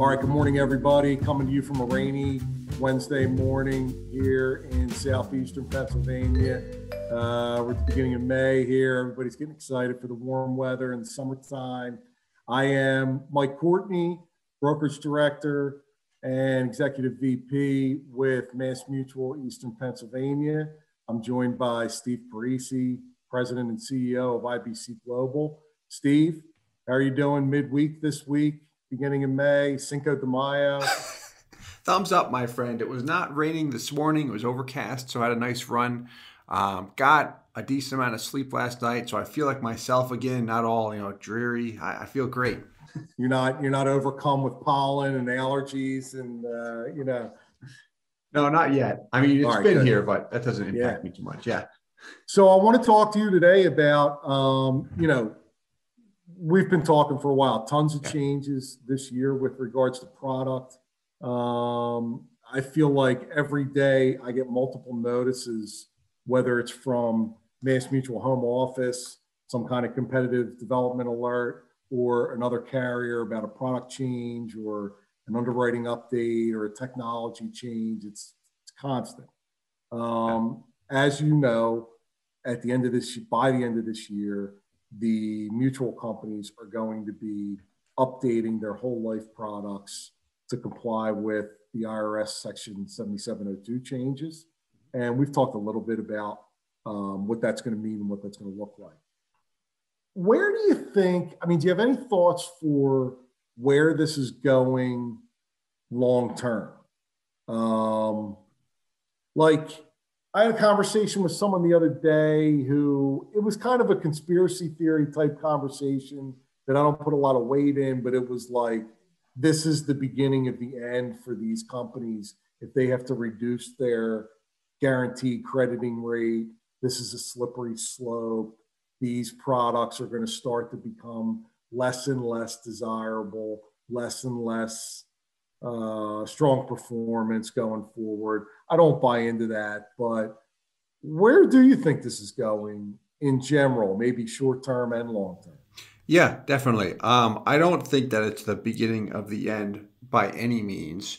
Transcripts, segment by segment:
All right, good morning, everybody. Coming to you from a rainy Wednesday morning here in southeastern Pennsylvania. Uh, we're at the beginning of May here. Everybody's getting excited for the warm weather and summertime. I am Mike Courtney, brokerage director and executive VP with Mass Mutual Eastern Pennsylvania. I'm joined by Steve Parisi, president and CEO of IBC Global. Steve, how are you doing midweek this week? Beginning of May, Cinco de Mayo. Thumbs up, my friend. It was not raining this morning. It was overcast, so I had a nice run. Um, got a decent amount of sleep last night, so I feel like myself again. Not all you know, dreary. I, I feel great. You're not you're not overcome with pollen and allergies, and uh, you know. No, not yet. I mean, it's right, been here, but that doesn't impact yeah. me too much. Yeah. So I want to talk to you today about, um, you know, we've been talking for a while. Tons of changes this year with regards to product. Um, I feel like every day I get multiple notices, whether it's from Mass Mutual Home Office, some kind of competitive development alert, or another carrier about a product change or an underwriting update or a technology change. It's, it's constant. Um, as you know, at the end of this, by the end of this year, the mutual companies are going to be updating their whole life products to comply with the IRS Section 7702 changes. And we've talked a little bit about um, what that's going to mean and what that's going to look like. Where do you think? I mean, do you have any thoughts for where this is going long term? Um, like, I had a conversation with someone the other day who it was kind of a conspiracy theory type conversation that I don't put a lot of weight in, but it was like, this is the beginning of the end for these companies if they have to reduce their guaranteed crediting rate. This is a slippery slope. These products are going to start to become less and less desirable, less and less uh, strong performance going forward. I don't buy into that, but where do you think this is going in general, maybe short term and long term? Yeah, definitely. Um, I don't think that it's the beginning of the end by any means.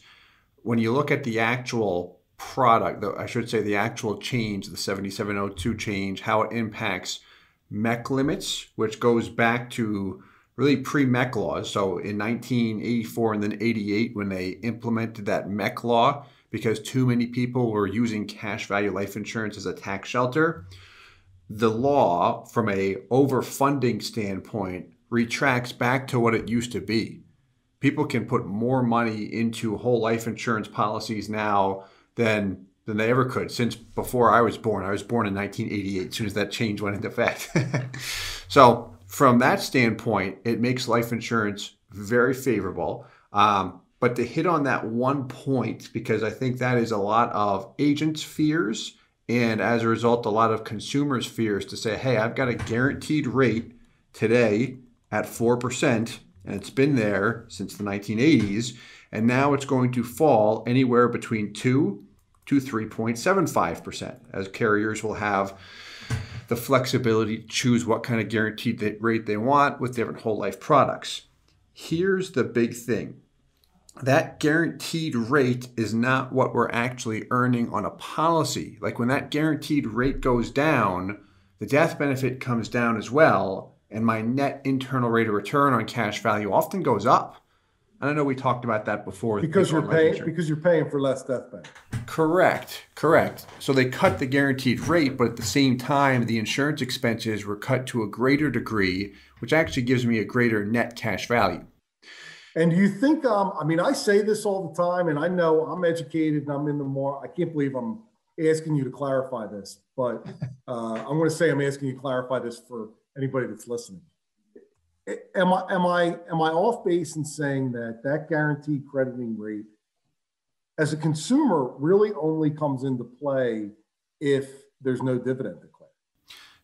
When you look at the actual product, though, I should say the actual change, the 7702 change, how it impacts MEC limits, which goes back to really pre-MEC laws. So in 1984 and then 88, when they implemented that MEC law, because too many people were using cash value life insurance as a tax shelter, the law, from a overfunding standpoint, retracts back to what it used to be. People can put more money into whole life insurance policies now than than they ever could since before I was born. I was born in 1988, as soon as that change went into effect. so from that standpoint, it makes life insurance very favorable. Um, but to hit on that one point, because I think that is a lot of agents' fears, and as a result, a lot of consumers' fears to say, hey, I've got a guaranteed rate today at 4%, and it's been there since the 1980s, and now it's going to fall anywhere between 2 to 3.75%, as carriers will have the flexibility to choose what kind of guaranteed rate they want with different whole life products. Here's the big thing that guaranteed rate is not what we're actually earning on a policy. Like when that guaranteed rate goes down, the death benefit comes down as well, and my net internal rate of return on cash value often goes up. And I know we talked about that before. Because you're paying because you're paying for less death benefit. Correct. Correct. So they cut the guaranteed rate, but at the same time, the insurance expenses were cut to a greater degree, which actually gives me a greater net cash value. And do you think? Um, I mean, I say this all the time, and I know I'm educated and I'm in the more. I can't believe I'm asking you to clarify this, but uh, I'm going to say I'm asking you to clarify this for anybody that's listening am I am I am I off base in saying that that guaranteed crediting rate as a consumer really only comes into play if there's no dividend declared?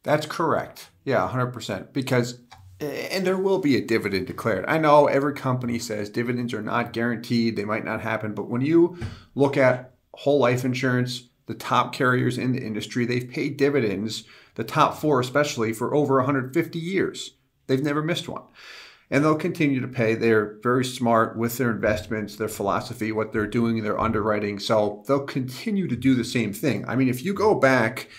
That's correct. Yeah, 100%. Because and there will be a dividend declared. I know every company says dividends are not guaranteed, they might not happen, but when you look at whole life insurance, the top carriers in the industry, they've paid dividends, the top 4 especially for over 150 years. They've never missed one. and they'll continue to pay. They're very smart with their investments, their philosophy, what they're doing, their underwriting. So they'll continue to do the same thing. I mean, if you go back,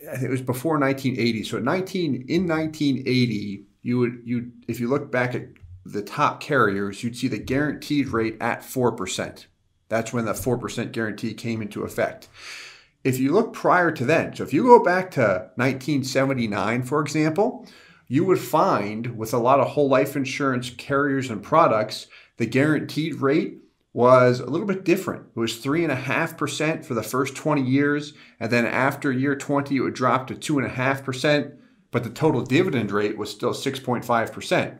it was before 1980. So 19 in 1980, you would you if you look back at the top carriers, you'd see the guaranteed rate at four percent. That's when the four percent guarantee came into effect. If you look prior to then, so if you go back to 1979, for example, you would find with a lot of whole life insurance carriers and products, the guaranteed rate was a little bit different. It was 3.5% for the first 20 years. And then after year 20, it would drop to 2.5%. But the total dividend rate was still 6.5%.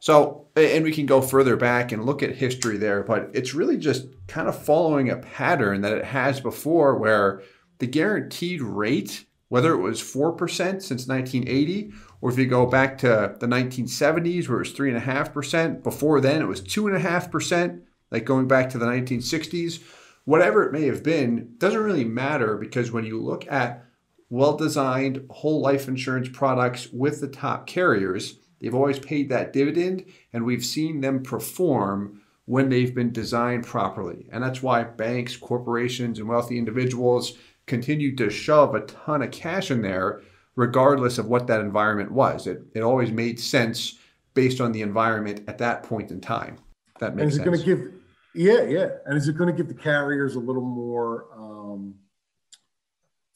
So, and we can go further back and look at history there, but it's really just kind of following a pattern that it has before where the guaranteed rate, whether it was 4% since 1980 or if you go back to the 1970s where it was 3.5%, before then it was 2.5%, like going back to the 1960s, whatever it may have been, doesn't really matter because when you look at well designed whole life insurance products with the top carriers, they've always paid that dividend and we've seen them perform when they've been designed properly. And that's why banks, corporations, and wealthy individuals continue to shove a ton of cash in there regardless of what that environment was. It, it always made sense based on the environment at that point in time. That makes and is sense. it going to give, yeah, yeah. And is it going to give the carriers a little more um,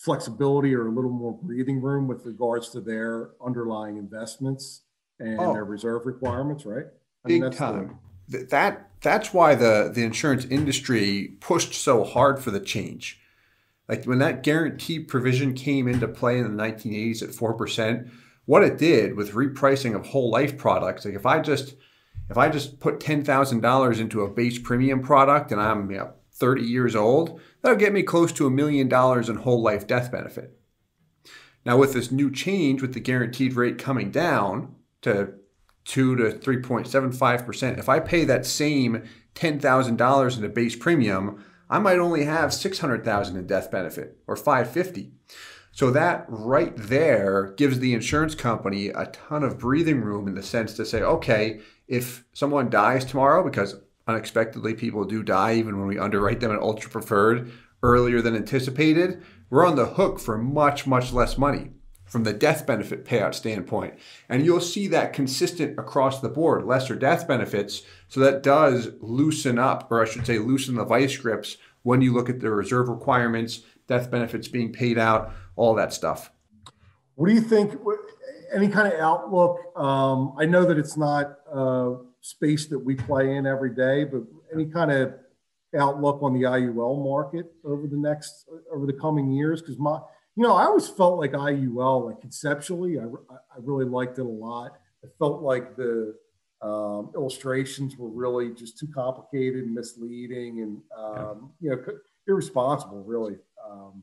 flexibility or a little more breathing room with regards to their underlying investments and oh, their reserve requirements, right? I big mean, time. The, that that's why the the insurance industry pushed so hard for the change like when that guarantee provision came into play in the 1980s at 4%, what it did with repricing of whole life products, like if I just if I just put $10,000 into a base premium product and I'm you know, 30 years old, that'll get me close to a million dollars in whole life death benefit. Now, with this new change, with the guaranteed rate coming down to 2 to 3.75%, if I pay that same $10,000 in a base premium, I might only have 600,000 in death benefit or 550. So that right there gives the insurance company a ton of breathing room in the sense to say, okay, if someone dies tomorrow, because unexpectedly people do die even when we underwrite them at ultra preferred earlier than anticipated, we're on the hook for much, much less money from the death benefit payout standpoint. And you'll see that consistent across the board, lesser death benefits. So that does loosen up, or I should say, loosen the vice grips when you look at the reserve requirements, death benefits being paid out, all that stuff. What do you think? Any kind of outlook? Um, I know that it's not a space that we play in every day, but any kind of outlook on the IUL market over the next over the coming years? Because my you know, I always felt like IUL, like conceptually, I, I really liked it a lot. I felt like the um, illustrations were really just too complicated and misleading and, um, you know, irresponsible, really, um,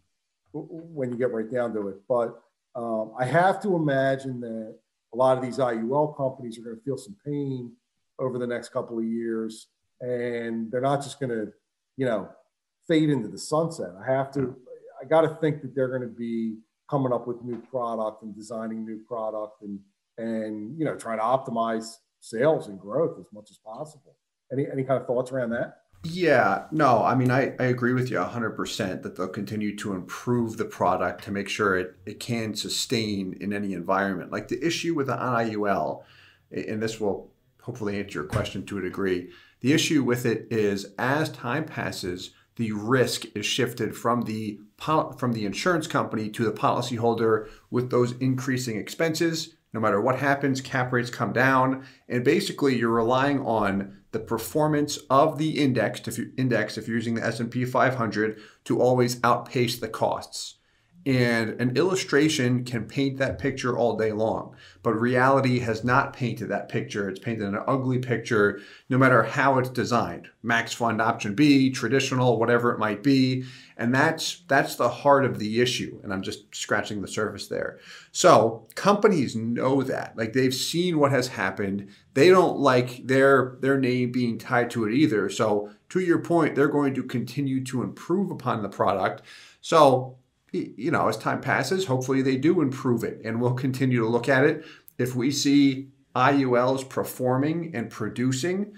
when you get right down to it. But um, I have to imagine that a lot of these IUL companies are going to feel some pain over the next couple of years. And they're not just going to, you know, fade into the sunset. I have to I got to think that they're going to be coming up with new product and designing new product and and you know trying to optimize sales and growth as much as possible. Any any kind of thoughts around that? Yeah, no, I mean, I, I agree with you 100% that they'll continue to improve the product to make sure it, it can sustain in any environment. Like the issue with the IUL, and this will hopefully answer your question to a degree, the issue with it is as time passes, the risk is shifted from the from the insurance company to the policyholder with those increasing expenses. No matter what happens, cap rates come down, and basically you're relying on the performance of the index, if you index if you're using the S&P 500 to always outpace the costs. And an illustration can paint that picture all day long, but reality has not painted that picture. It's painted an ugly picture, no matter how it's designed. Max fund option B, traditional, whatever it might be. And that's that's the heart of the issue. And I'm just scratching the surface there. So companies know that. Like they've seen what has happened. They don't like their their name being tied to it either. So to your point, they're going to continue to improve upon the product. So you know, as time passes, hopefully they do improve it and we'll continue to look at it. If we see IULs performing and producing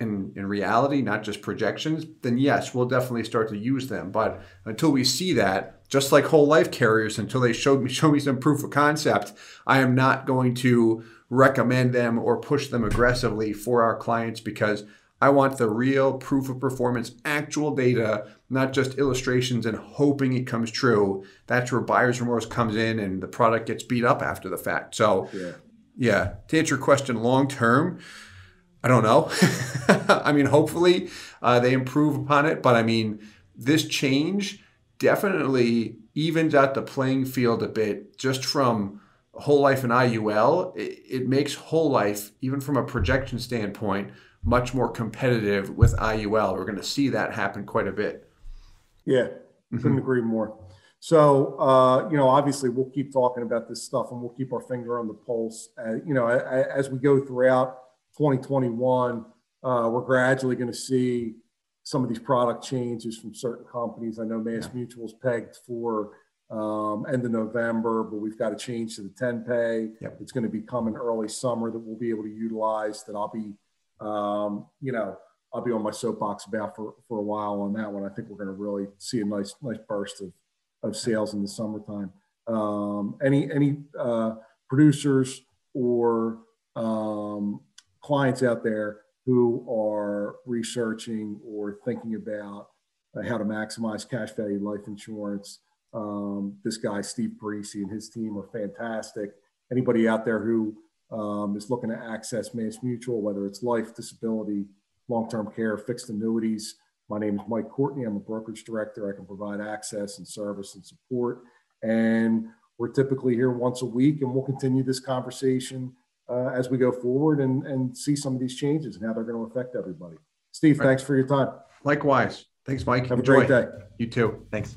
in, in reality, not just projections, then yes, we'll definitely start to use them. But until we see that, just like whole life carriers, until they show me show me some proof of concept, I am not going to recommend them or push them aggressively for our clients because I want the real proof of performance, actual data, not just illustrations and hoping it comes true. That's where buyer's remorse comes in and the product gets beat up after the fact. So, yeah, yeah to answer your question long term, I don't know. I mean, hopefully uh, they improve upon it, but I mean, this change definitely evens out the playing field a bit just from whole life and IUL. It, it makes whole life, even from a projection standpoint, much more competitive with IUL. We're going to see that happen quite a bit. Yeah, couldn't mm-hmm. agree more. So, uh, you know, obviously we'll keep talking about this stuff and we'll keep our finger on the pulse. Uh, you know, as we go throughout 2021, uh, we're gradually going to see some of these product changes from certain companies. I know Mass yeah. Mutual's pegged for um, end of November, but we've got to change to the 10 pay. Yep. It's going to be coming early summer that we'll be able to utilize that I'll be, um, you know, I'll be on my soapbox about for, for a while on that one. I think we're going to really see a nice, nice burst of, of sales in the summertime. Um, any, any uh, producers or um, clients out there who are researching or thinking about uh, how to maximize cash value life insurance. Um, this guy, Steve Parisi, and his team are fantastic. Anybody out there who um, is looking to access Mass Mutual, whether it's life, disability, long term care, fixed annuities. My name is Mike Courtney. I'm a brokerage director. I can provide access and service and support. And we're typically here once a week, and we'll continue this conversation uh, as we go forward and, and see some of these changes and how they're going to affect everybody. Steve, right. thanks for your time. Likewise. Thanks, Mike. Have Enjoy. a great day. You too. Thanks.